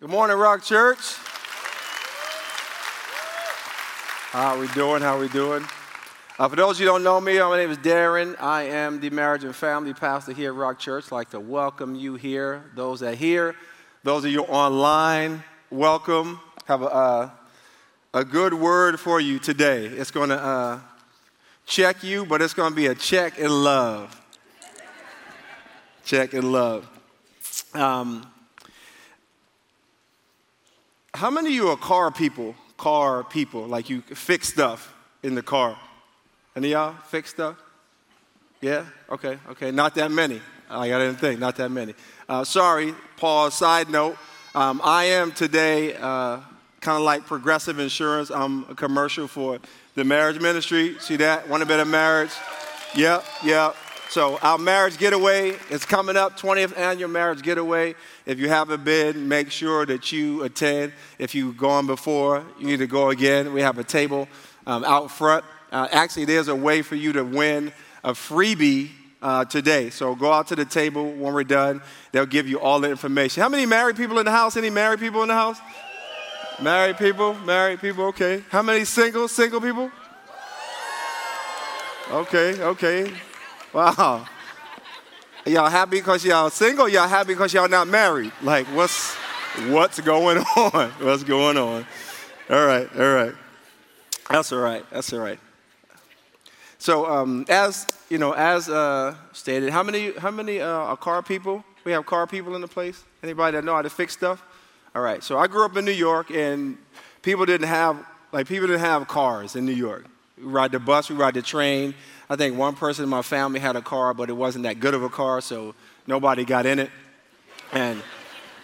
Good morning, Rock Church. How are we doing? How are we doing? Uh, for those of you who don't know me, my name is Darren. I am the marriage and family pastor here at Rock Church. I'd like to welcome you here. Those that are here, those of you online, welcome. Have a, uh, a good word for you today. It's going to uh, check you, but it's going to be a check in love. check in love. Um, how many of you are car people? Car people, like you fix stuff in the car. Any of y'all fix stuff? Yeah? Okay, okay. Not that many. I didn't think, not that many. Uh, sorry, pause, side note. Um, I am today uh, kind of like progressive insurance. I'm a commercial for the marriage ministry. See that? Want a of marriage? Yep, yep. So our marriage getaway is coming up, 20th annual marriage getaway. If you haven't been, make sure that you attend. If you've gone before, you need to go again. We have a table um, out front. Uh, actually, there's a way for you to win a freebie uh, today. So go out to the table when we're done. They'll give you all the information. How many married people in the house? Any married people in the house? Married people? Married people? Okay. How many single? Single people? Okay, okay. Wow. Y'all happy because y'all single? Y'all happy because y'all not married? Like, what's what's going on? What's going on? All right, all right. That's all right. That's all right. So, um, as you know, as uh, stated, how many how many uh, are car people? We have car people in the place. Anybody that know how to fix stuff? All right. So I grew up in New York, and people didn't have like people didn't have cars in New York. We ride the bus, we ride the train. I think one person in my family had a car, but it wasn't that good of a car, so nobody got in it. And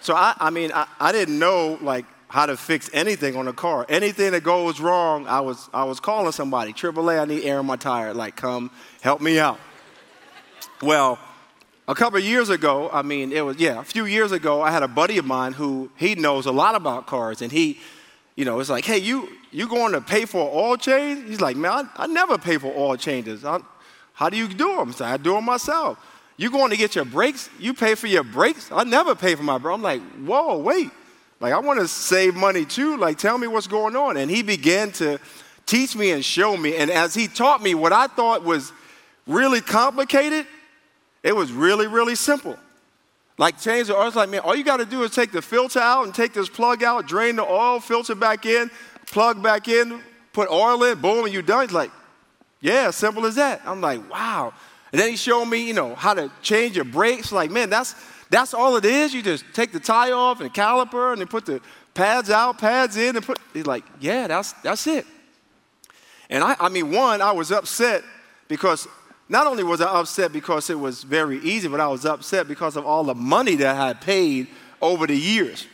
so I, I mean, I, I didn't know like how to fix anything on a car. Anything that goes wrong, I was I was calling somebody. AAA, I need air in my tire. Like, come help me out. Well, a couple years ago, I mean, it was yeah, a few years ago, I had a buddy of mine who he knows a lot about cars, and he, you know, it's like, hey, you you going to pay for oil change? He's like, man, I, I never pay for oil changes. I, how do you do them? So I do them myself. You going to get your brakes? You pay for your brakes? I never pay for my brakes. I'm like, whoa, wait. Like, I want to save money too. Like, tell me what's going on. And he began to teach me and show me. And as he taught me what I thought was really complicated, it was really, really simple. Like change the oil. I was like, man, all you got to do is take the filter out and take this plug out, drain the oil, filter back in, plug back in, put oil in, boom, and you're done. He's like, yeah, simple as that. I'm like, wow. And then he showed me, you know, how to change your brakes. Like, man, that's that's all it is. You just take the tie off and caliper and then put the pads out, pads in, and put. He's like, yeah, that's that's it. And I, I mean, one, I was upset because not only was I upset because it was very easy, but I was upset because of all the money that I had paid over the years.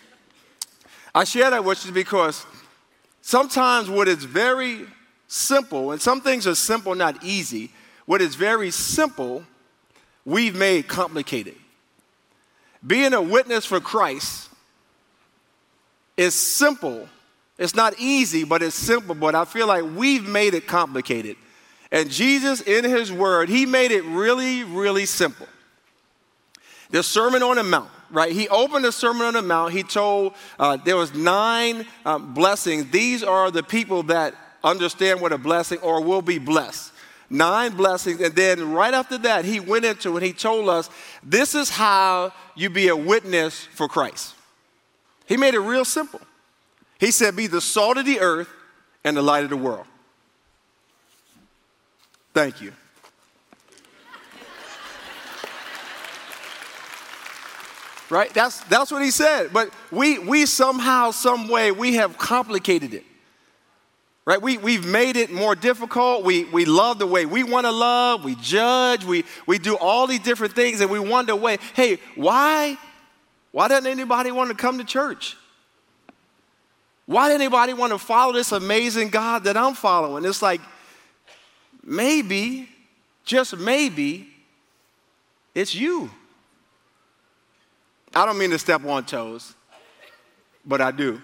I share that with you because Sometimes what is very simple, and some things are simple, not easy, what is very simple, we've made complicated. Being a witness for Christ is simple. It's not easy, but it's simple. But I feel like we've made it complicated. And Jesus, in his word, he made it really, really simple. The Sermon on the Mount right? He opened the Sermon on the Mount. He told uh, there was nine um, blessings. These are the people that understand what a blessing or will be blessed. Nine blessings. And then right after that, he went into and he told us this is how you be a witness for Christ. He made it real simple. He said, Be the salt of the earth and the light of the world. Thank you. Right? That's, that's what he said. But we, we somehow, some way, we have complicated it. Right? We, we've made it more difficult. We, we love the way we want to love. We judge. We, we do all these different things and we wonder, wait, hey, why, why doesn't anybody want to come to church? Why does anybody want to follow this amazing God that I'm following? It's like, maybe, just maybe, it's you. I don't mean to step on toes, but I do.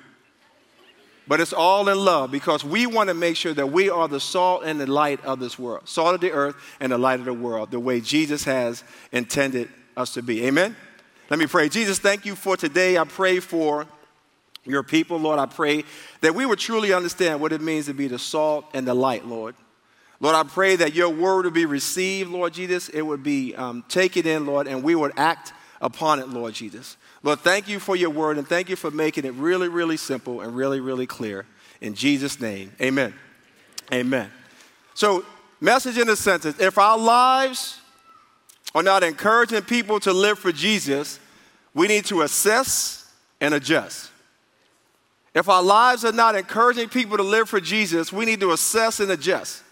But it's all in love because we want to make sure that we are the salt and the light of this world, salt of the earth and the light of the world, the way Jesus has intended us to be. Amen? Let me pray. Jesus, thank you for today. I pray for your people, Lord, I pray that we would truly understand what it means to be the salt and the light, Lord. Lord, I pray that your word would be received, Lord Jesus. It would be um, taken in, Lord, and we would act upon it, Lord Jesus. Lord, thank you for your word and thank you for making it really, really simple and really, really clear. In Jesus' name, amen. Amen. So, message in a sentence if our lives are not encouraging people to live for Jesus, we need to assess and adjust. If our lives are not encouraging people to live for Jesus, we need to assess and adjust.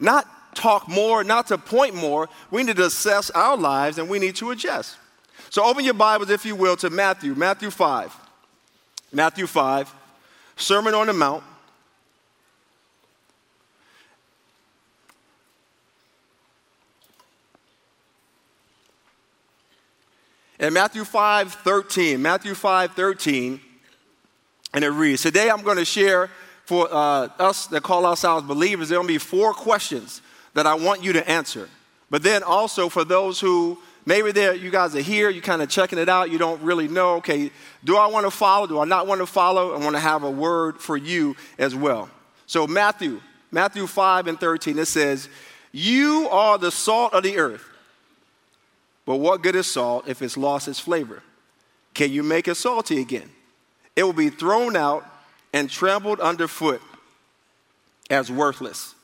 Not talk more, not to point more. We need to assess our lives and we need to adjust. So open your Bibles, if you will, to Matthew, Matthew 5. Matthew 5, Sermon on the Mount. And Matthew 5 13, Matthew 5 13, and it reads Today I'm going to share for uh, us that call ourselves believers, there will be four questions that I want you to answer. But then also for those who maybe there you guys are here, you're kind of checking it out, you don't really know, okay, do I want to follow? Do I not want to follow? I want to have a word for you as well. So Matthew, Matthew 5 and 13, it says, You are the salt of the earth. But what good is salt if it's lost its flavor? Can you make it salty again? It will be thrown out and trampled underfoot as worthless.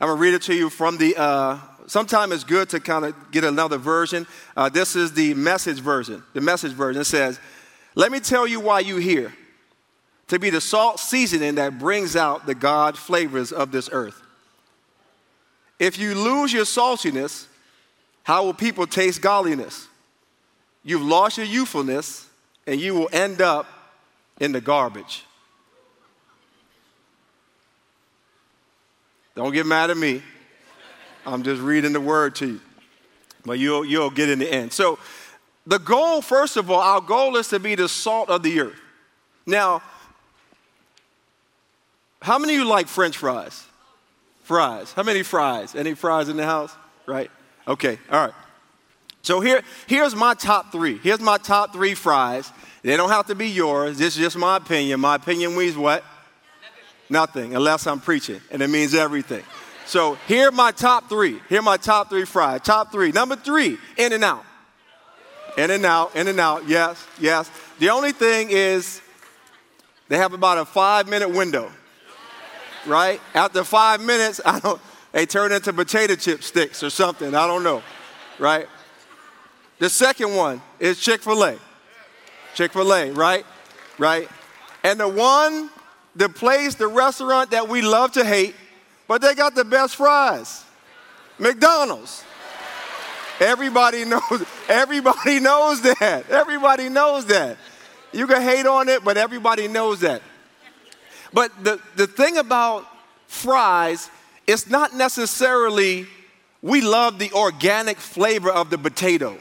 I'm going to read it to you from the, uh, sometimes it's good to kind of get another version. Uh, this is the message version. The message version says, Let me tell you why you're here. To be the salt seasoning that brings out the God flavors of this earth. If you lose your saltiness, how will people taste godliness? You've lost your youthfulness, and you will end up in the garbage. Don't get mad at me. I'm just reading the word to you. But you'll, you'll get in the end. So, the goal, first of all, our goal is to be the salt of the earth. Now, how many of you like french fries? Fries. How many fries? Any fries in the house? Right? Okay, all right. So here, here's my top three. Here's my top three fries. They don't have to be yours. This is just my opinion. My opinion means what? Nothing, Nothing unless I'm preaching, and it means everything. So here are my top three. Here are my top three fries. Top three. Number three, in and out. In and out, in and out. Yes, yes. The only thing is they have about a five minute window. Right? After five minutes, I don't they turn into potato chip sticks or something. I don't know. Right? The second one is Chick fil A. Chick fil A, right? Right? And the one, the place, the restaurant that we love to hate, but they got the best fries McDonald's. Everybody knows, everybody knows that. Everybody knows that. You can hate on it, but everybody knows that. But the, the thing about fries, it's not necessarily we love the organic flavor of the potato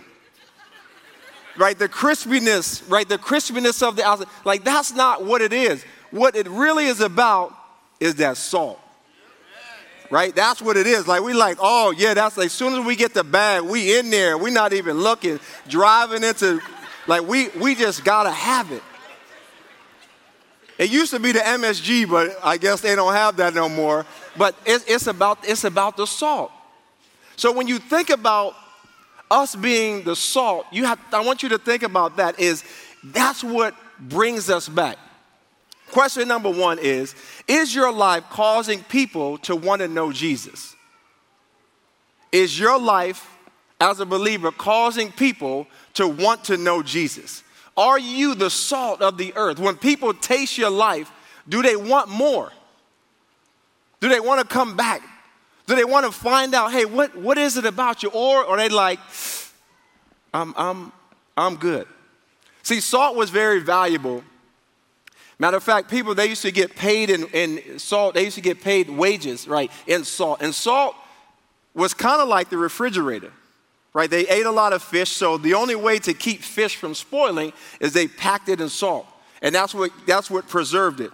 right? The crispiness, right? The crispiness of the outside. Like, that's not what it is. What it really is about is that salt. Right? That's what it is. Like, we like, oh, yeah, that's like, as soon as we get the bag, we in there. we not even looking, driving into, like, we, we just got to have it. It used to be the MSG, but I guess they don't have that no more. But it, it's, about, it's about the salt. So when you think about us being the salt, you have, I want you to think about that is that's what brings us back. Question number one is Is your life causing people to want to know Jesus? Is your life as a believer causing people to want to know Jesus? Are you the salt of the earth? When people taste your life, do they want more? Do they want to come back? Do they want to find out, hey, what, what is it about you? Or are they like, I'm, I'm, I'm good? See, salt was very valuable. Matter of fact, people, they used to get paid in, in salt, they used to get paid wages, right, in salt. And salt was kind of like the refrigerator, right? They ate a lot of fish, so the only way to keep fish from spoiling is they packed it in salt. And that's what, that's what preserved it.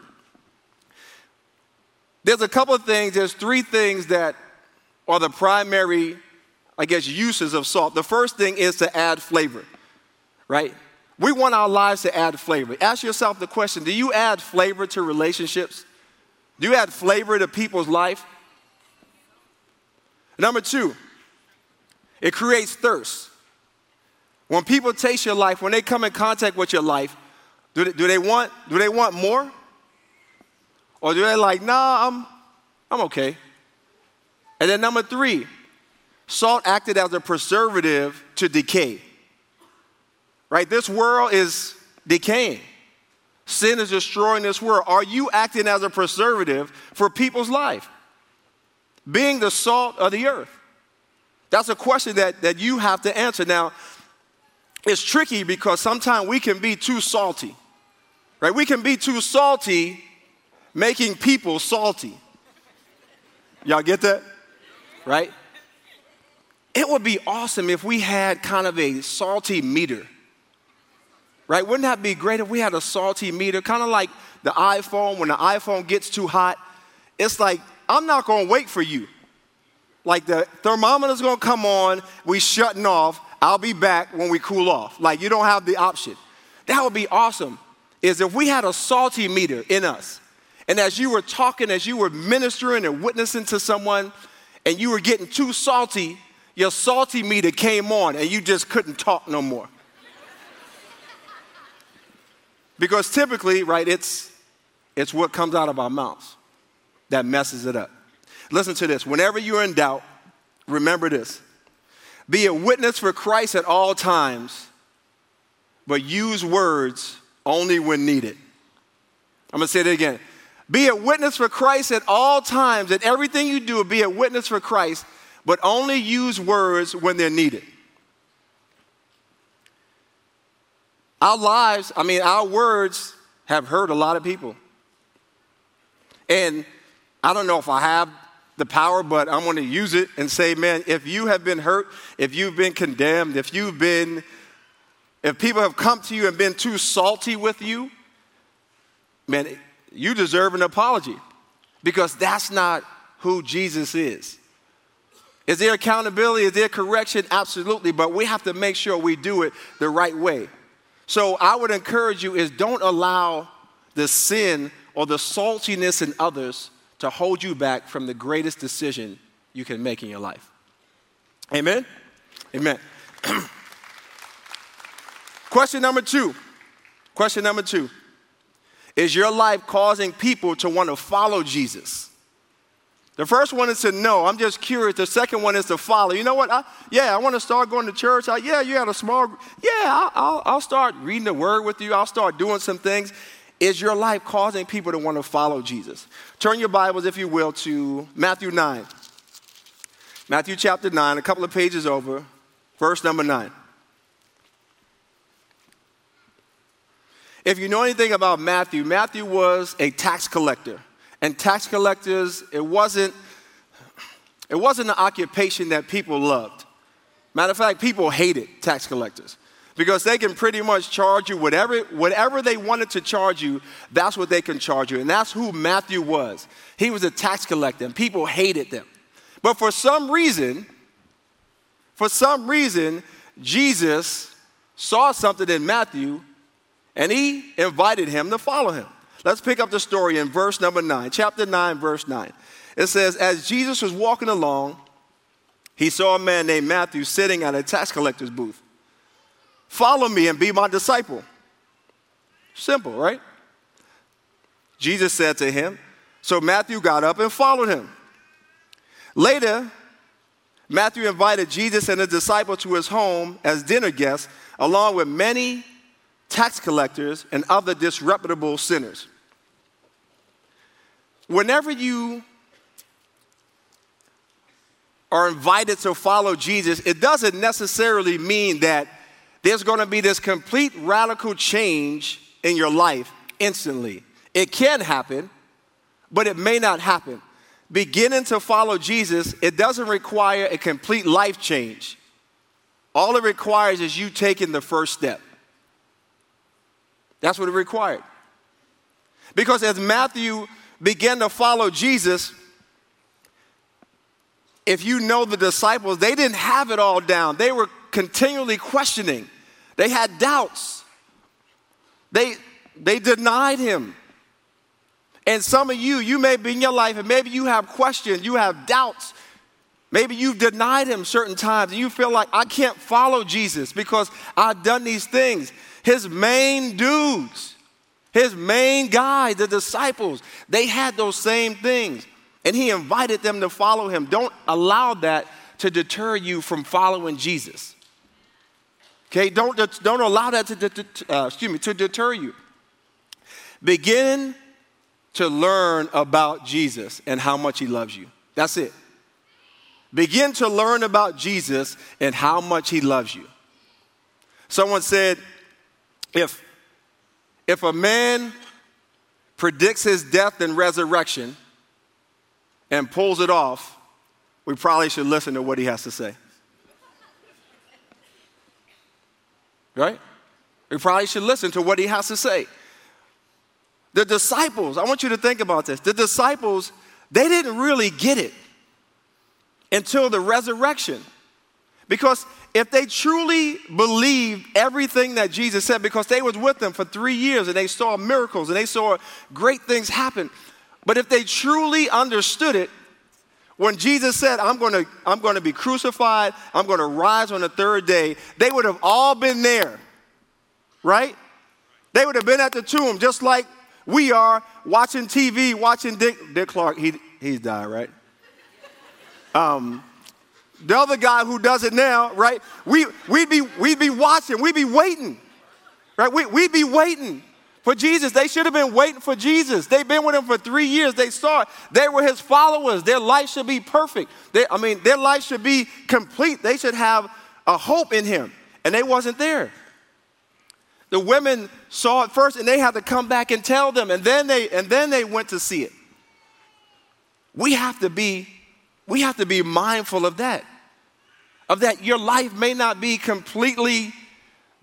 There's a couple of things, there's three things that are the primary, I guess, uses of salt. The first thing is to add flavor, right? We want our lives to add flavor. Ask yourself the question do you add flavor to relationships? Do you add flavor to people's life? Number two, it creates thirst. When people taste your life, when they come in contact with your life, do they, do they, want, do they want more? Or do they like, nah, I'm, I'm okay? And then number three, salt acted as a preservative to decay. Right? This world is decaying. Sin is destroying this world. Are you acting as a preservative for people's life? Being the salt of the earth? That's a question that, that you have to answer. Now, it's tricky because sometimes we can be too salty, right? We can be too salty, making people salty. Y'all get that? Right? It would be awesome if we had kind of a salty meter right? Wouldn't that be great if we had a salty meter, kind of like the iPhone? When the iPhone gets too hot, it's like, I'm not gonna wait for you. Like the thermometer's gonna come on, we shutting off, I'll be back when we cool off. Like you don't have the option. That would be awesome, is if we had a salty meter in us. And as you were talking, as you were ministering and witnessing to someone, and you were getting too salty, your salty meter came on and you just couldn't talk no more. Because typically, right, it's, it's what comes out of our mouths that messes it up. Listen to this. Whenever you're in doubt, remember this. Be a witness for Christ at all times, but use words only when needed. I'm going to say it again. Be a witness for Christ at all times. At everything you do, be a witness for Christ, but only use words when they're needed. Our lives, I mean, our words have hurt a lot of people. And I don't know if I have the power, but I'm going to use it and say, man, if you have been hurt, if you've been condemned, if you've been, if people have come to you and been too salty with you, man, you deserve an apology because that's not who Jesus is. Is there accountability? Is there correction? Absolutely, but we have to make sure we do it the right way. So I would encourage you is don't allow the sin or the saltiness in others to hold you back from the greatest decision you can make in your life. Amen? Amen. Question number two. Question number two. Is your life causing people to want to follow Jesus? The first one is to know. I'm just curious. The second one is to follow. You know what? I, yeah, I want to start going to church. I, yeah, you had a small. Yeah, I'll, I'll, I'll start reading the word with you. I'll start doing some things. Is your life causing people to want to follow Jesus? Turn your Bibles, if you will, to Matthew 9. Matthew chapter 9, a couple of pages over, verse number 9. If you know anything about Matthew, Matthew was a tax collector and tax collectors, it wasn't, it wasn't an occupation that people loved. Matter of fact, people hated tax collectors because they can pretty much charge you whatever, whatever they wanted to charge you, that's what they can charge you. And that's who Matthew was. He was a tax collector, and people hated them. But for some reason, for some reason, Jesus saw something in Matthew and he invited him to follow him. Let's pick up the story in verse number 9, chapter 9, verse 9. It says, As Jesus was walking along, he saw a man named Matthew sitting at a tax collector's booth. Follow me and be my disciple. Simple, right? Jesus said to him. So Matthew got up and followed him. Later, Matthew invited Jesus and his disciple to his home as dinner guests, along with many tax collectors and other disreputable sinners whenever you are invited to follow Jesus, it doesn't necessarily mean that there's going to be this complete radical change in your life instantly. It can happen, but it may not happen. Beginning to follow Jesus, it doesn't require a complete life change. All it requires is you taking the first step. That's what it required. Because as Matthew began to follow Jesus, if you know the disciples, they didn't have it all down. They were continually questioning, they had doubts. They, they denied him. And some of you, you may be in your life and maybe you have questions, you have doubts. Maybe you've denied him certain times and you feel like I can't follow Jesus because I've done these things. His main dudes, his main guys, the disciples, they had those same things. And he invited them to follow him. Don't allow that to deter you from following Jesus. Okay, don't, don't allow that to, uh, excuse me, to deter you. Begin to learn about Jesus and how much he loves you. That's it. Begin to learn about Jesus and how much he loves you. Someone said, if, if a man predicts his death and resurrection and pulls it off, we probably should listen to what he has to say. Right? We probably should listen to what he has to say. The disciples, I want you to think about this. The disciples, they didn't really get it until the resurrection. Because if they truly believed everything that Jesus said, because they was with them for three years and they saw miracles and they saw great things happen, but if they truly understood it, when Jesus said, I'm gonna, I'm gonna be crucified, I'm gonna rise on the third day, they would have all been there, right? They would have been at the tomb just like we are watching TV, watching Dick, Dick Clark. He, he's died, right? Um, the other guy who does it now, right? We, we'd, be, we'd be watching, we'd be waiting, right? We, we'd be waiting for Jesus. They should have been waiting for Jesus. They've been with him for three years. They saw it. They were his followers. Their life should be perfect. They, I mean, their life should be complete. They should have a hope in him. And they wasn't there. The women saw it first and they had to come back and tell them and then they and then they went to see it. We have to be we have to be mindful of that. Of that your life may not be completely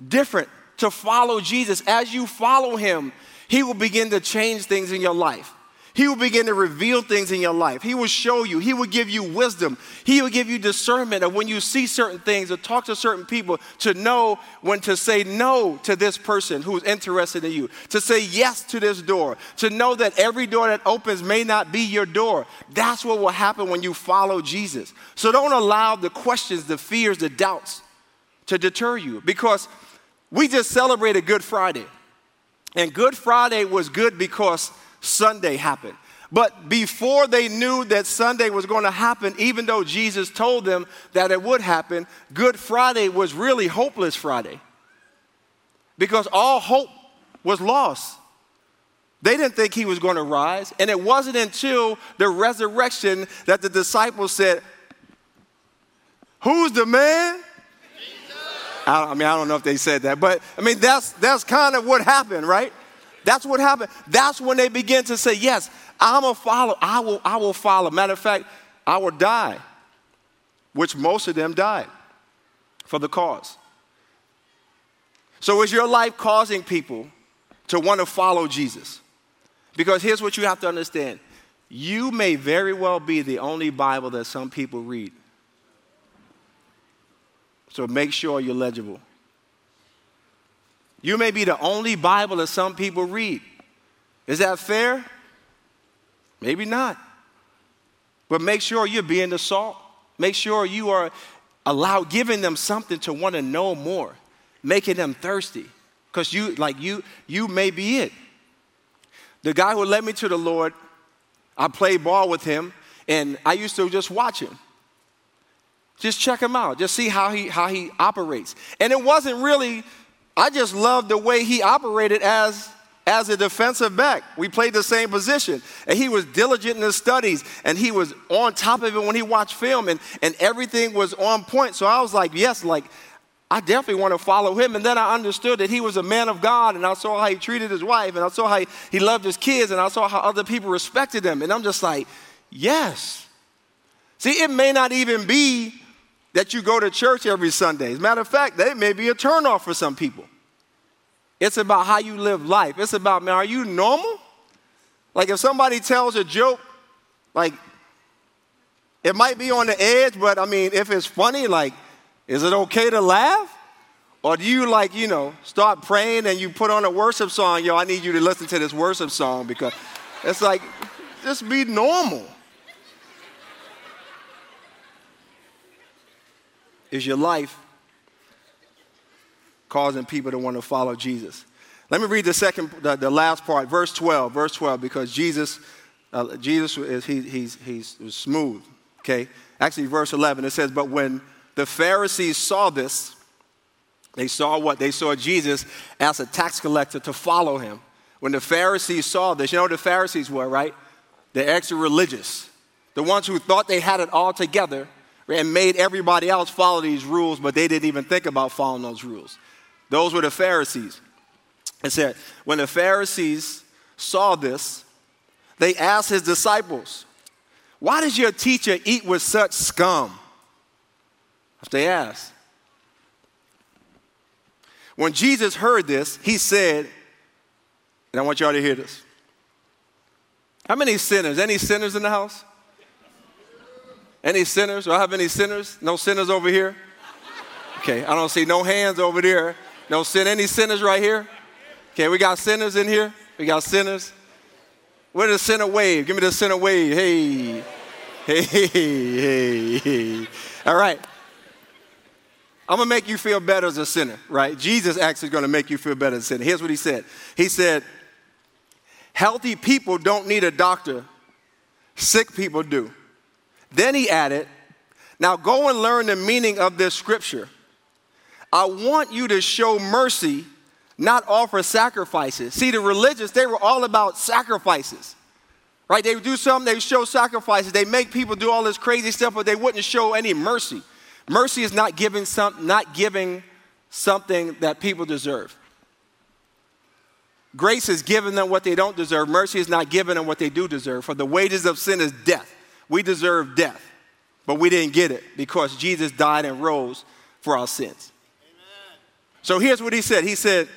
different to follow Jesus. As you follow him, he will begin to change things in your life. He will begin to reveal things in your life. He will show you. He will give you wisdom. He will give you discernment of when you see certain things or talk to certain people to know when to say no to this person who is interested in you, to say yes to this door, to know that every door that opens may not be your door. That's what will happen when you follow Jesus. So don't allow the questions, the fears, the doubts to deter you because we just celebrated Good Friday. And Good Friday was good because Sunday happened. But before they knew that Sunday was going to happen, even though Jesus told them that it would happen, Good Friday was really hopeless Friday. Because all hope was lost. They didn't think he was going to rise. And it wasn't until the resurrection that the disciples said, Who's the man? I, I mean, I don't know if they said that, but I mean, that's, that's kind of what happened, right? That's what happened. That's when they begin to say, Yes, I'm a follower. I will, I will follow. Matter of fact, I will die, which most of them died for the cause. So, is your life causing people to want to follow Jesus? Because here's what you have to understand you may very well be the only Bible that some people read. So, make sure you're legible. You may be the only Bible that some people read. Is that fair? Maybe not. But make sure you're being the salt. Make sure you are allow giving them something to want to know more, making them thirsty. Because you, like you, you may be it. The guy who led me to the Lord, I played ball with him, and I used to just watch him. Just check him out, just see how he how he operates. And it wasn't really I just loved the way he operated as, as a defensive back. We played the same position. And he was diligent in his studies and he was on top of it when he watched film and, and everything was on point. So I was like, yes, like, I definitely want to follow him. And then I understood that he was a man of God, and I saw how he treated his wife, and I saw how he, he loved his kids, and I saw how other people respected him. And I'm just like, yes. See, it may not even be that you go to church every Sunday. As a matter of fact, that may be a turnoff for some people. It's about how you live life. It's about, man, are you normal? Like if somebody tells a joke, like it might be on the edge, but I mean, if it's funny, like, is it okay to laugh? Or do you like, you know, start praying and you put on a worship song? Yo, I need you to listen to this worship song because it's like, just be normal. Is your life causing people to want to follow Jesus? Let me read the second, the, the last part, verse 12, verse 12, because Jesus, uh, Jesus is, he, he's, he's smooth, okay? Actually, verse 11, it says, But when the Pharisees saw this, they saw what? They saw Jesus as a tax collector to follow him. When the Pharisees saw this, you know what the Pharisees were, right? The extra religious, the ones who thought they had it all together and made everybody else follow these rules, but they didn't even think about following those rules. Those were the Pharisees. It said, when the Pharisees saw this, they asked his disciples, Why does your teacher eat with such scum? If they asked. When Jesus heard this, he said, and I want y'all to hear this. How many sinners? Any sinners in the house? Any sinners? Do I have any sinners? No sinners over here? Okay, I don't see no hands over there. No sin. Any sinners right here? Okay, we got sinners in here. We got sinners. Where's the sinner wave? Give me the sinner wave. Hey. Hey, hey, hey. All right. I'm gonna make you feel better as a sinner, right? Jesus actually is gonna make you feel better as a sinner. Here's what he said He said, Healthy people don't need a doctor, sick people do. Then he added, Now go and learn the meaning of this scripture. I want you to show mercy, not offer sacrifices. See, the religious, they were all about sacrifices. Right? They would do something, they would show sacrifices. They make people do all this crazy stuff, but they wouldn't show any mercy. Mercy is not giving, some, not giving something that people deserve. Grace is giving them what they don't deserve. Mercy is not giving them what they do deserve. For the wages of sin is death. We deserve death, but we didn't get it because Jesus died and rose for our sins. Amen. So here's what he said He said,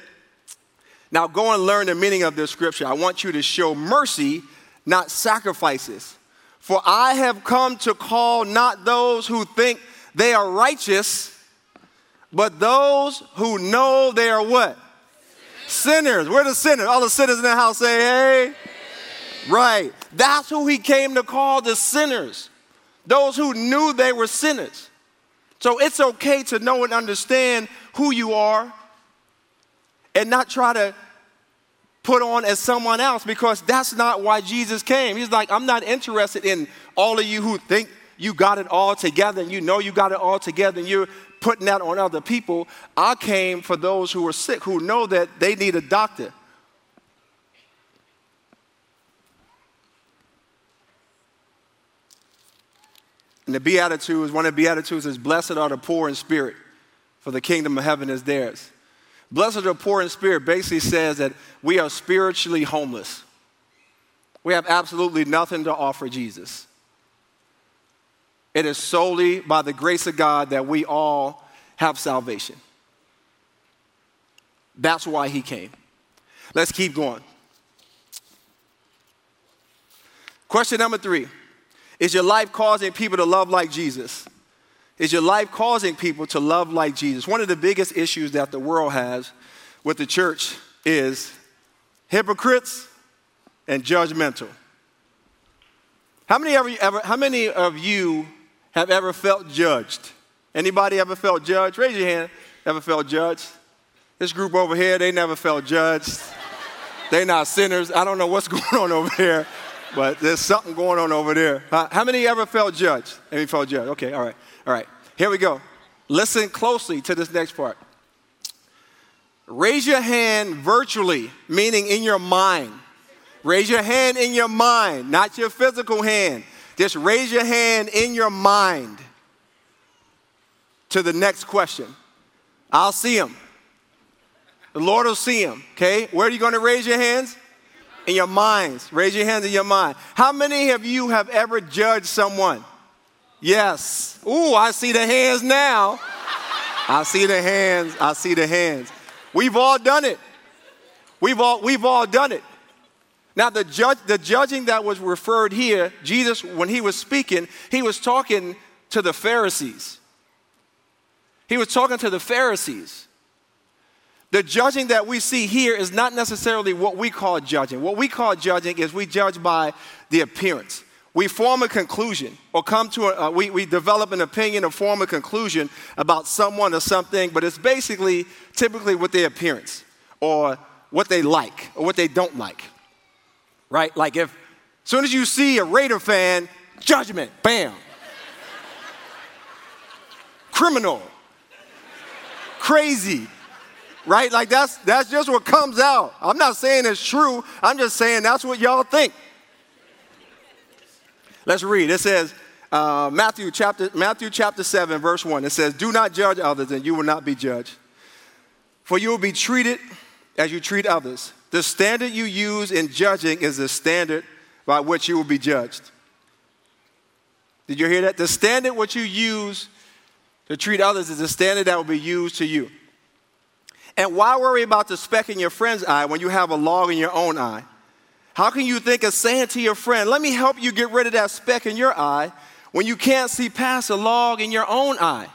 Now go and learn the meaning of this scripture. I want you to show mercy, not sacrifices. For I have come to call not those who think they are righteous, but those who know they are what? Sinners. We're the sinners. All the sinners in the house say, hey. Right. That's who he came to call the sinners. Those who knew they were sinners. So it's okay to know and understand who you are and not try to put on as someone else because that's not why Jesus came. He's like, I'm not interested in all of you who think you got it all together and you know you got it all together and you're putting that on other people. I came for those who are sick, who know that they need a doctor. And the Beatitudes, one of the Beatitudes is, Blessed are the poor in spirit, for the kingdom of heaven is theirs. Blessed are the poor in spirit basically says that we are spiritually homeless. We have absolutely nothing to offer Jesus. It is solely by the grace of God that we all have salvation. That's why he came. Let's keep going. Question number three Is your life causing people to love like Jesus? Is your life causing people to love like Jesus? One of the biggest issues that the world has with the church is hypocrites and judgmental. How many, ever, ever, how many of you have ever felt judged? Anybody ever felt judged? Raise your hand. Ever felt judged? This group over here, they never felt judged. They're not sinners. I don't know what's going on over here, but there's something going on over there. How many ever felt judged? Any felt judged? Okay, all right, all right. Here we go. Listen closely to this next part. Raise your hand virtually, meaning in your mind. Raise your hand in your mind, not your physical hand. Just raise your hand in your mind to the next question. I'll see him. The Lord will see him. Okay? Where are you going to raise your hands? In your minds. Raise your hands in your mind. How many of you have ever judged someone? Yes. Ooh, I see the hands now. I see the hands. I see the hands. We've all done it. We've all, we've all done it. Now, the, judge, the judging that was referred here, Jesus, when he was speaking, he was talking to the Pharisees. He was talking to the Pharisees. The judging that we see here is not necessarily what we call judging. What we call judging is we judge by the appearance. We form a conclusion or come to a, uh, we, we develop an opinion or form a conclusion about someone or something, but it's basically typically with their appearance or what they like or what they don't like. Right? Like if as soon as you see a Raider fan, judgment, bam. Criminal. Crazy. Right? Like that's that's just what comes out. I'm not saying it's true. I'm just saying that's what y'all think. Let's read. It says, uh, Matthew, chapter, Matthew chapter 7, verse 1. It says, Do not judge others, and you will not be judged. For you will be treated as you treat others. The standard you use in judging is the standard by which you will be judged. Did you hear that? The standard which you use to treat others is the standard that will be used to you. And why worry about the speck in your friend's eye when you have a log in your own eye? How can you think of saying to your friend, let me help you get rid of that speck in your eye when you can't see past a log in your own eye?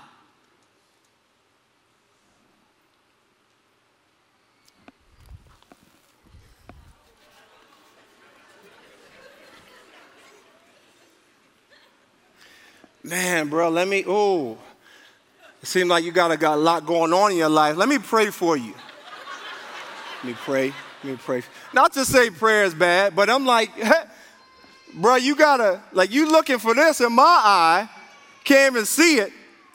Man, bro, let me, oh, it seems like you got a, got a lot going on in your life. Let me pray for you. Let me pray. Let me pray. Not to say prayer is bad, but I'm like, hey, bro, you gotta, like, you looking for this in my eye, can't even see it,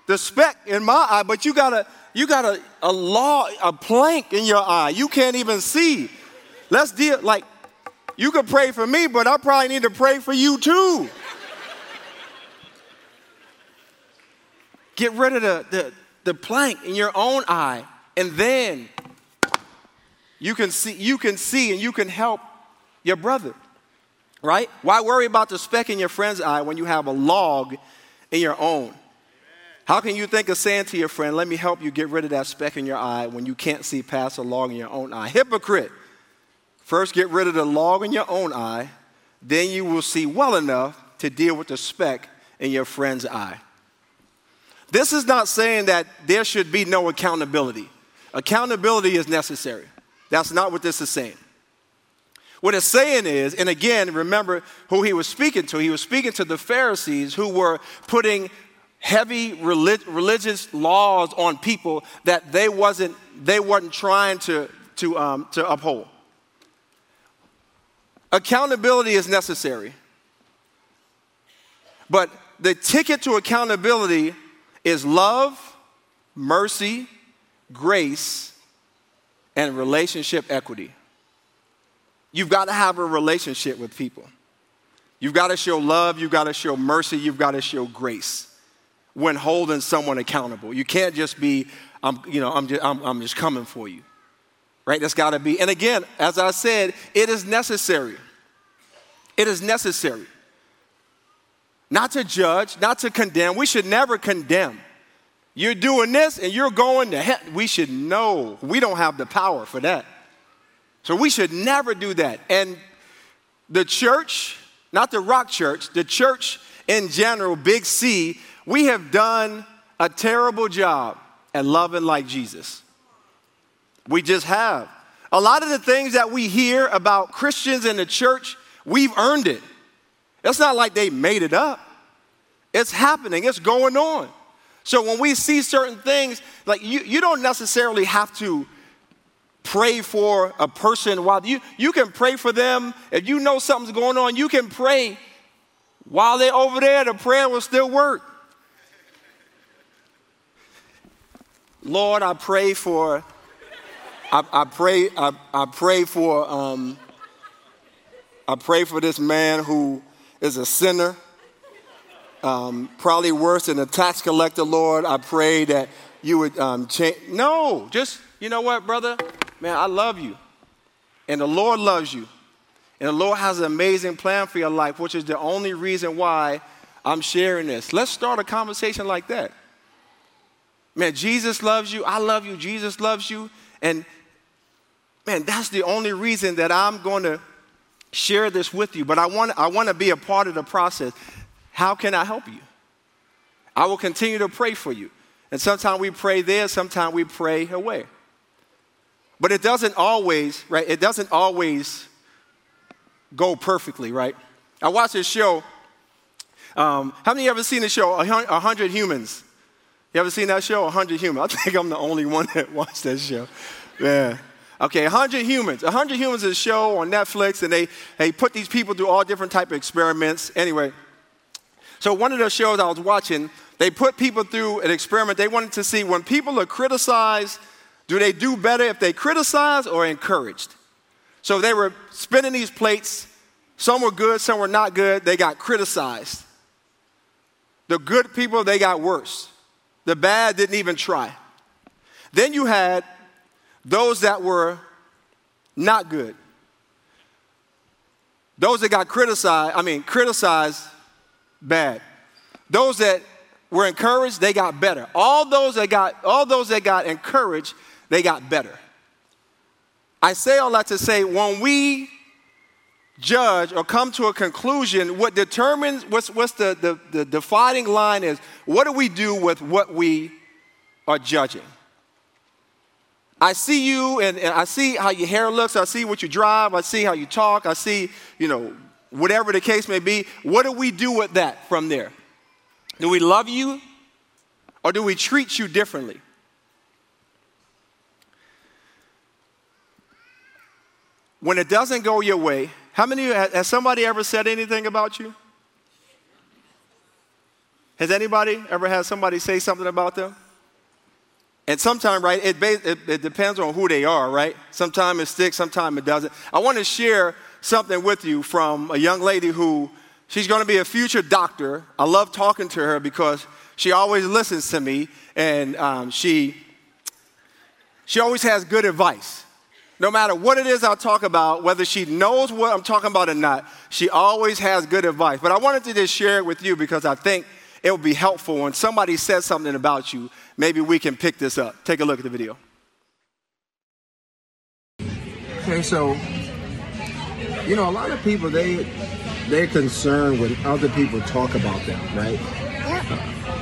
the speck in my eye, but you gotta, you got a, a law, a plank in your eye. You can't even see. Let's deal, like, you could pray for me, but I probably need to pray for you too. Get rid of the, the, the plank in your own eye, and then you can see, you can see and you can help your brother. Right? Why worry about the speck in your friend's eye when you have a log in your own? How can you think of saying to your friend, let me help you get rid of that speck in your eye when you can't see past a log in your own eye? Hypocrite. First, get rid of the log in your own eye, then you will see well enough to deal with the speck in your friend's eye. This is not saying that there should be no accountability. Accountability is necessary. That's not what this is saying. What it's saying is, and again, remember who he was speaking to. He was speaking to the Pharisees who were putting heavy relig- religious laws on people that they wasn't, they weren't trying to, to, um, to uphold. Accountability is necessary. But the ticket to accountability is love, mercy, grace, and relationship equity. You've got to have a relationship with people. You've got to show love, you've got to show mercy, you've got to show grace when holding someone accountable. You can't just be, I'm, you know, I'm just, I'm, I'm just coming for you. Right? That's got to be. And again, as I said, it is necessary. It is necessary. Not to judge, not to condemn. We should never condemn. You're doing this and you're going to hell. We should know we don't have the power for that. So we should never do that. And the church, not the rock church, the church in general, Big C, we have done a terrible job at loving like Jesus. We just have. A lot of the things that we hear about Christians in the church, we've earned it. It's not like they made it up. It's happening, it's going on. So when we see certain things, like you, you don't necessarily have to pray for a person while you, you can pray for them. If you know something's going on, you can pray while they're over there, the prayer will still work. Lord, I pray for, I, I pray, I, I pray for, um, I pray for this man who is a sinner um, probably worse than a tax collector, Lord. I pray that you would um, change. No, just, you know what, brother? Man, I love you. And the Lord loves you. And the Lord has an amazing plan for your life, which is the only reason why I'm sharing this. Let's start a conversation like that. Man, Jesus loves you. I love you. Jesus loves you. And man, that's the only reason that I'm going to share this with you. But I want, I want to be a part of the process. How can I help you? I will continue to pray for you. And sometimes we pray there, sometimes we pray away. But it doesn't always, right? It doesn't always go perfectly, right? I watched this show. Um, how many ever seen the show, 100 Humans? You ever seen that show, 100 Humans? I think I'm the only one that watched that show. Yeah. Okay, 100 Humans. 100 Humans is a show on Netflix, and they, they put these people through all different type of experiments. Anyway, so one of those shows I was watching, they put people through an experiment. They wanted to see when people are criticized, do they do better if they criticize or encouraged? So they were spinning these plates. Some were good, some were not good. They got criticized. The good people, they got worse. The bad didn't even try. Then you had those that were not good. Those that got criticized, I mean, criticized bad. Those that were encouraged, they got better. All those that got all those that got encouraged, they got better. I say all that to say when we judge or come to a conclusion, what determines what's, what's the, the, the defining line is what do we do with what we are judging? I see you and, and, I see how your hair looks, I see what you drive, I see how you talk, I see, you know, whatever the case may be. What do we do with that from there? Do we love you or do we treat you differently? When it doesn't go your way, how many has somebody ever said anything about you? Has anybody ever had somebody say something about them? And sometimes, right, it, it, it, depends on who they are, right? Sometimes it sticks, sometimes it doesn't. I want to share something with you from a young lady who She's going to be a future doctor. I love talking to her because she always listens to me and um, she, she always has good advice. No matter what it is I talk about, whether she knows what I'm talking about or not, she always has good advice. But I wanted to just share it with you because I think it will be helpful when somebody says something about you. Maybe we can pick this up. Take a look at the video. Okay, so, you know, a lot of people, they, they're concerned when other people talk about them, right? Yep.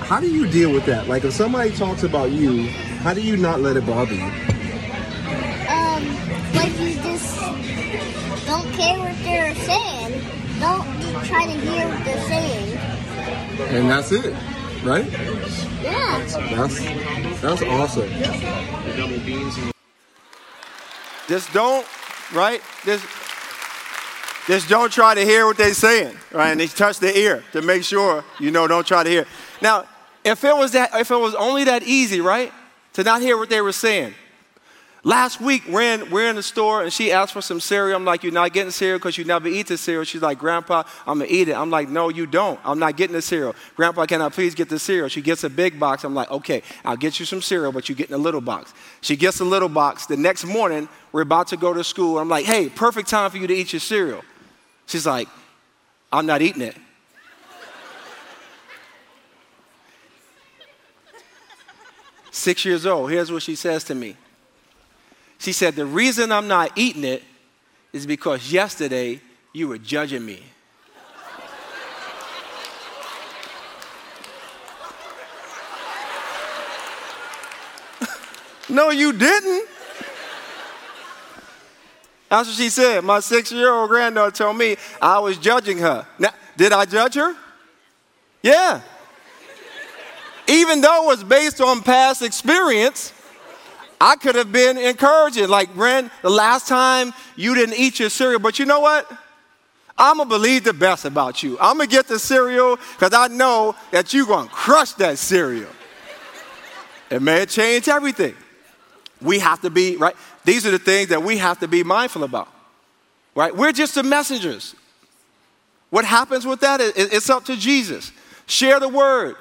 How do you deal with that? Like if somebody talks about you, how do you not let it bother you? Um, like you just don't care what they're saying. Don't try to hear what they're saying. And that's it, right? Yeah. That's that's awesome. Just don't, right? Just just don't try to hear what they're saying, right? And they touch the ear to make sure you know. Don't try to hear. Now, if it was that, if it was only that easy, right, to not hear what they were saying. Last week, we're in, we're in the store and she asked for some cereal. I'm like, You're not getting cereal because you never eat the cereal. She's like, Grandpa, I'm going to eat it. I'm like, No, you don't. I'm not getting the cereal. Grandpa, can I please get the cereal? She gets a big box. I'm like, Okay, I'll get you some cereal, but you get in a little box. She gets a little box. The next morning, we're about to go to school. I'm like, Hey, perfect time for you to eat your cereal. She's like, I'm not eating it. Six years old, here's what she says to me. She said, The reason I'm not eating it is because yesterday you were judging me. no, you didn't. That's what she said. My six year old granddaughter told me I was judging her. Now, did I judge her? Yeah. Even though it was based on past experience, I could have been encouraging. Like, Brent, the last time you didn't eat your cereal, but you know what? I'm gonna believe the best about you. I'm gonna get the cereal because I know that you're gonna crush that cereal. It may change everything. We have to be, right? These are the things that we have to be mindful about, right? We're just the messengers. What happens with that? It's up to Jesus. Share the word.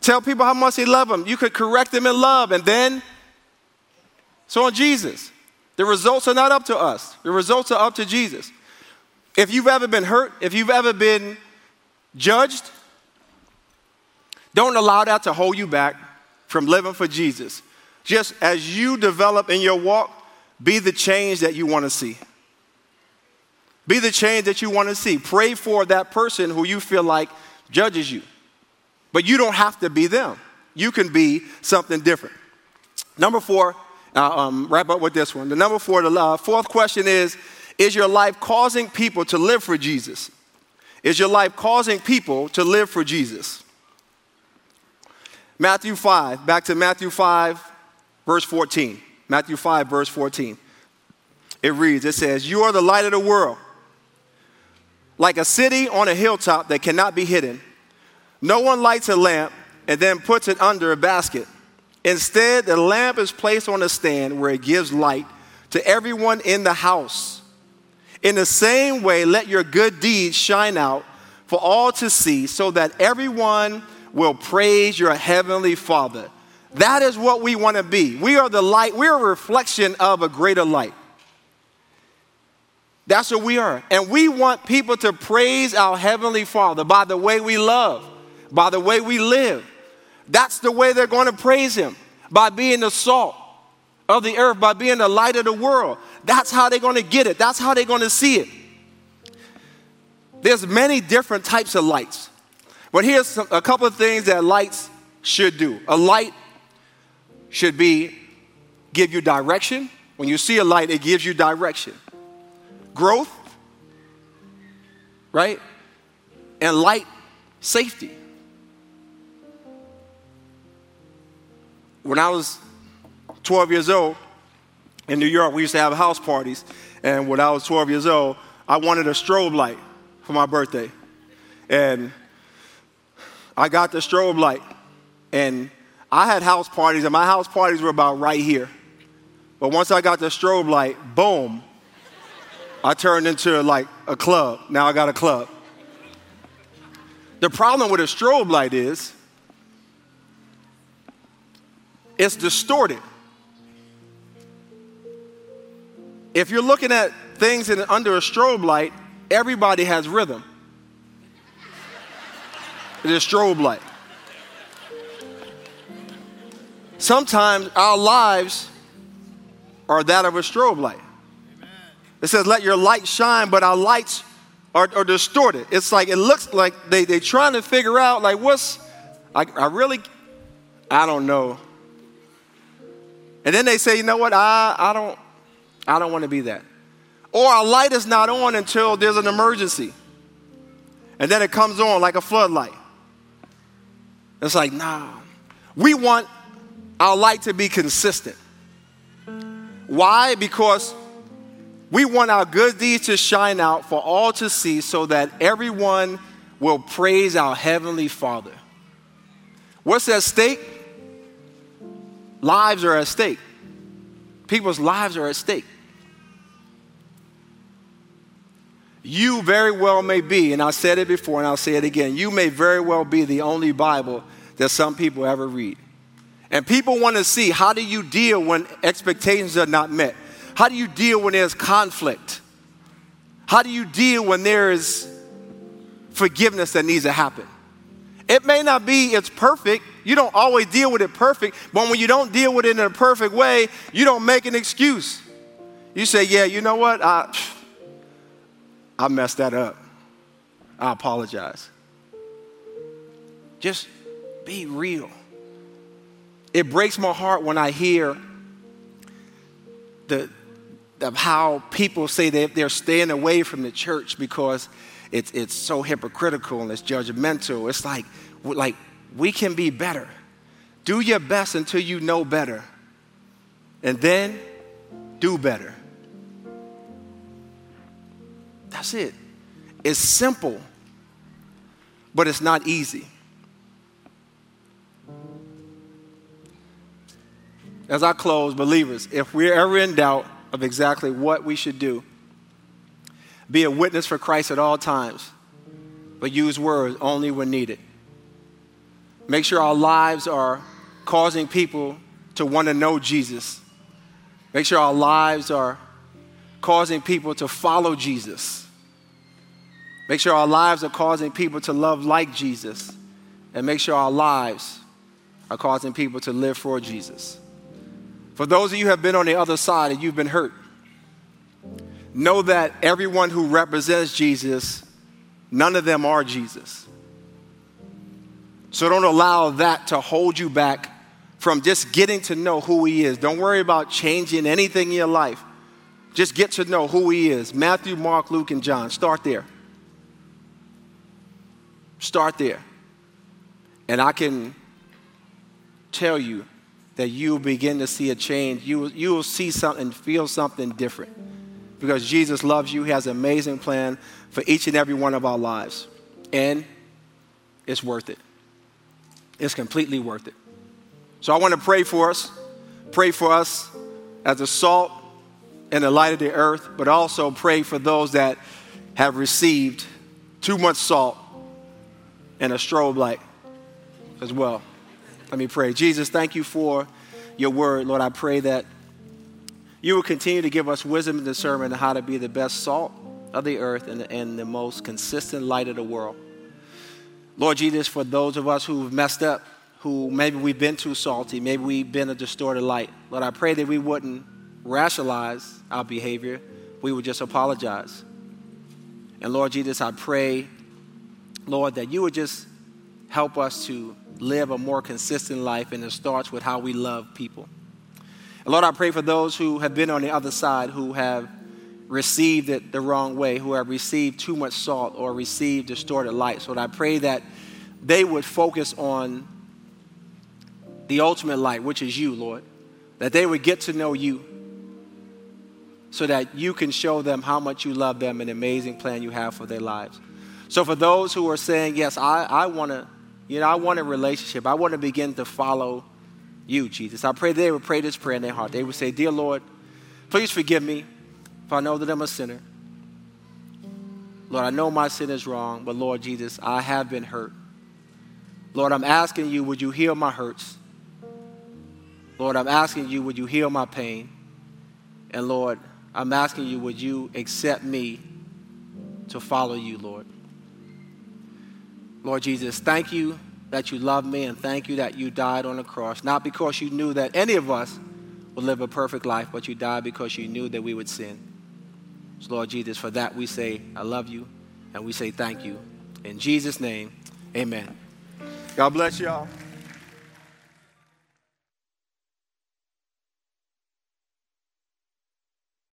Tell people how much they love them. You could correct them in love, and then so on Jesus. The results are not up to us. The results are up to Jesus. If you've ever been hurt, if you've ever been judged, don't allow that to hold you back from living for Jesus. Just as you develop in your walk, be the change that you want to see. Be the change that you want to see. Pray for that person who you feel like judges you. But you don't have to be them. You can be something different. Number four, I'll um, wrap up with this one. The number four, the fourth question is Is your life causing people to live for Jesus? Is your life causing people to live for Jesus? Matthew 5, back to Matthew 5, verse 14. Matthew 5, verse 14. It reads, It says, You are the light of the world, like a city on a hilltop that cannot be hidden. No one lights a lamp and then puts it under a basket. Instead, the lamp is placed on a stand where it gives light to everyone in the house. In the same way, let your good deeds shine out for all to see, so that everyone will praise your heavenly Father. That is what we want to be. We are the light, we're a reflection of a greater light. That's what we are. And we want people to praise our Heavenly Father by the way we love, by the way we live. That's the way they're going to praise Him by being the salt of the earth, by being the light of the world. That's how they're going to get it, that's how they're going to see it. There's many different types of lights. But here's a couple of things that lights should do. A light should be give you direction. When you see a light, it gives you direction. Growth, right? And light safety. When I was 12 years old in New York, we used to have house parties. And when I was 12 years old, I wanted a strobe light for my birthday. And I got the strobe light. And I had house parties, and my house parties were about right here. But once I got the strobe light, boom, I turned into like a club. Now I got a club. The problem with a strobe light is it's distorted. If you're looking at things in, under a strobe light, everybody has rhythm. It is strobe light. Sometimes our lives are that of a strobe light. It says, let your light shine, but our lights are, are distorted. It's like, it looks like they, they're trying to figure out, like, what's, I, I really, I don't know. And then they say, you know what, I, I don't, I don't want to be that. Or our light is not on until there's an emergency. And then it comes on like a floodlight. It's like, nah. We want our light to be consistent. Why? Because we want our good deeds to shine out for all to see so that everyone will praise our Heavenly Father. What's at stake? Lives are at stake. People's lives are at stake. You very well may be, and I said it before and I'll say it again, you may very well be the only Bible that some people ever read. And people want to see how do you deal when expectations are not met? How do you deal when there's conflict? How do you deal when there is forgiveness that needs to happen? It may not be it's perfect. You don't always deal with it perfect, but when you don't deal with it in a perfect way, you don't make an excuse. You say, "Yeah, you know what? I I messed that up. I apologize." Just be real. It breaks my heart when I hear the of how people say that they're staying away from the church because it's, it's so hypocritical and it's judgmental. It's like, like we can be better. Do your best until you know better. And then do better. That's it. It's simple, but it's not easy. As I close, believers, if we're ever in doubt, of exactly what we should do. Be a witness for Christ at all times, but use words only when needed. Make sure our lives are causing people to want to know Jesus. Make sure our lives are causing people to follow Jesus. Make sure our lives are causing people to love like Jesus. And make sure our lives are causing people to live for Jesus. For those of you who have been on the other side and you've been hurt, know that everyone who represents Jesus, none of them are Jesus. So don't allow that to hold you back from just getting to know who He is. Don't worry about changing anything in your life. Just get to know who He is. Matthew, Mark, Luke, and John. Start there. Start there. And I can tell you that you'll begin to see a change. You, you will see something, feel something different. Because Jesus loves you. He has an amazing plan for each and every one of our lives. And it's worth it. It's completely worth it. So I want to pray for us. Pray for us as the salt and the light of the earth, but also pray for those that have received too much salt and a strobe light as well. Let me pray. Jesus, thank you for your word. Lord, I pray that you will continue to give us wisdom and discernment on how to be the best salt of the earth and, and the most consistent light of the world. Lord Jesus, for those of us who've messed up, who maybe we've been too salty, maybe we've been a distorted light, Lord, I pray that we wouldn't rationalize our behavior, we would just apologize. And Lord Jesus, I pray, Lord, that you would just help us to live a more consistent life, and it starts with how we love people. Lord, I pray for those who have been on the other side, who have received it the wrong way, who have received too much salt or received distorted light. So I pray that they would focus on the ultimate light, which is you, Lord. That they would get to know you so that you can show them how much you love them and the amazing plan you have for their lives. So for those who are saying, Yes, I, I want to you know, I want a relationship. I want to begin to follow you, Jesus. I pray they would pray this prayer in their heart. They would say, Dear Lord, please forgive me if I know that I'm a sinner. Lord, I know my sin is wrong, but Lord Jesus, I have been hurt. Lord, I'm asking you, would you heal my hurts? Lord, I'm asking you, would you heal my pain? And Lord, I'm asking you, would you accept me to follow you, Lord? Lord Jesus, thank you that you love me and thank you that you died on the cross, not because you knew that any of us would live a perfect life, but you died because you knew that we would sin. So, Lord Jesus, for that we say, I love you, and we say thank you. In Jesus' name, amen. God bless y'all.